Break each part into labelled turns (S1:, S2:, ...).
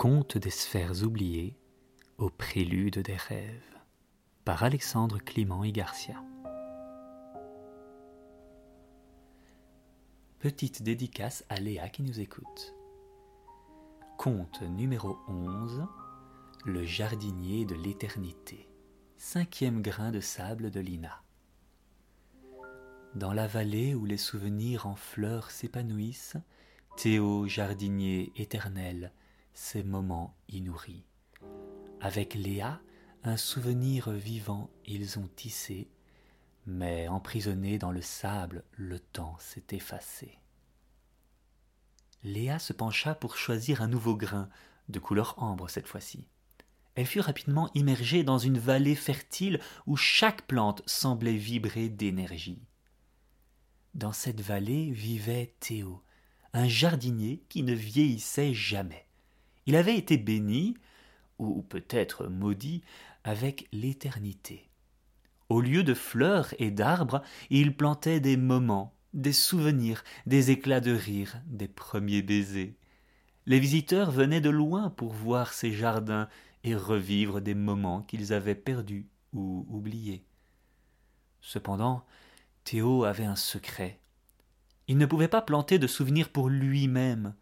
S1: Conte des sphères oubliées au prélude des rêves par Alexandre Clément et Garcia. Petite dédicace à Léa qui nous écoute. Conte numéro 11 Le jardinier de l'éternité. Cinquième grain de sable de Lina. Dans la vallée où les souvenirs en fleurs s'épanouissent, Théo, jardinier éternel, ces moments y nourris. Avec Léa, un souvenir vivant ils ont tissé, mais emprisonné dans le sable, le temps s'est effacé. Léa se pencha pour choisir un nouveau grain, de couleur ambre cette fois-ci. Elle fut rapidement immergée dans une vallée fertile où chaque plante semblait vibrer d'énergie. Dans cette vallée vivait Théo, un jardinier qui ne vieillissait jamais. Il avait été béni, ou peut-être maudit, avec l'éternité. Au lieu de fleurs et d'arbres, il plantait des moments, des souvenirs, des éclats de rire, des premiers baisers. Les visiteurs venaient de loin pour voir ces jardins et revivre des moments qu'ils avaient perdus ou oubliés. Cependant, Théo avait un secret. Il ne pouvait pas planter de souvenirs pour lui-même.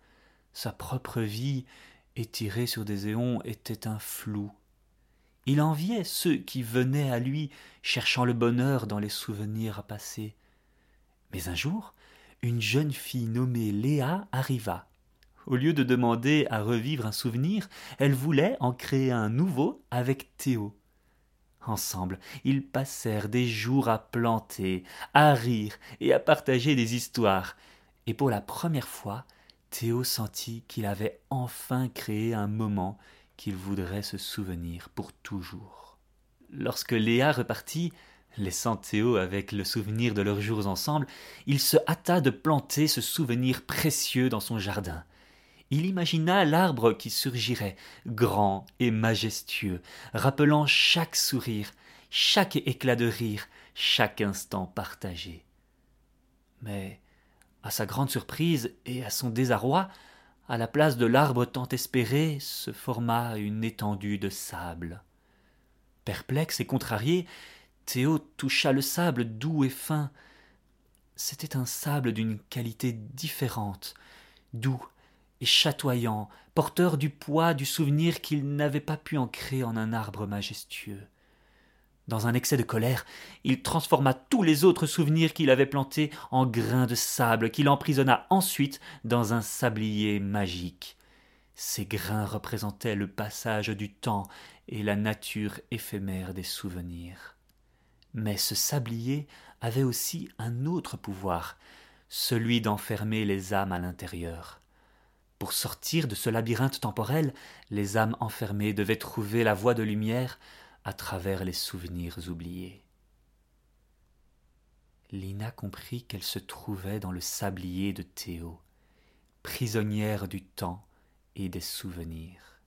S1: Sa propre vie étirée sur des éons était un flou. Il enviait ceux qui venaient à lui cherchant le bonheur dans les souvenirs passés. Mais un jour, une jeune fille nommée Léa arriva. Au lieu de demander à revivre un souvenir, elle voulait en créer un nouveau avec Théo. Ensemble, ils passèrent des jours à planter, à rire et à partager des histoires. Et pour la première fois, Théo sentit qu'il avait enfin créé un moment qu'il voudrait se souvenir pour toujours. Lorsque Léa repartit, laissant Théo avec le souvenir de leurs jours ensemble, il se hâta de planter ce souvenir précieux dans son jardin. Il imagina l'arbre qui surgirait, grand et majestueux, rappelant chaque sourire, chaque éclat de rire, chaque instant partagé. Mais à sa grande surprise et à son désarroi, à la place de l'arbre tant espéré se forma une étendue de sable. Perplexe et contrarié, Théo toucha le sable doux et fin. C'était un sable d'une qualité différente, doux et chatoyant, porteur du poids du souvenir qu'il n'avait pas pu ancrer en un arbre majestueux. Dans un excès de colère, il transforma tous les autres souvenirs qu'il avait plantés en grains de sable qu'il emprisonna ensuite dans un sablier magique. Ces grains représentaient le passage du temps et la nature éphémère des souvenirs. Mais ce sablier avait aussi un autre pouvoir, celui d'enfermer les âmes à l'intérieur. Pour sortir de ce labyrinthe temporel, les âmes enfermées devaient trouver la voie de lumière à travers les souvenirs oubliés. Lina comprit qu'elle se trouvait dans le sablier de Théo, prisonnière du temps et des souvenirs.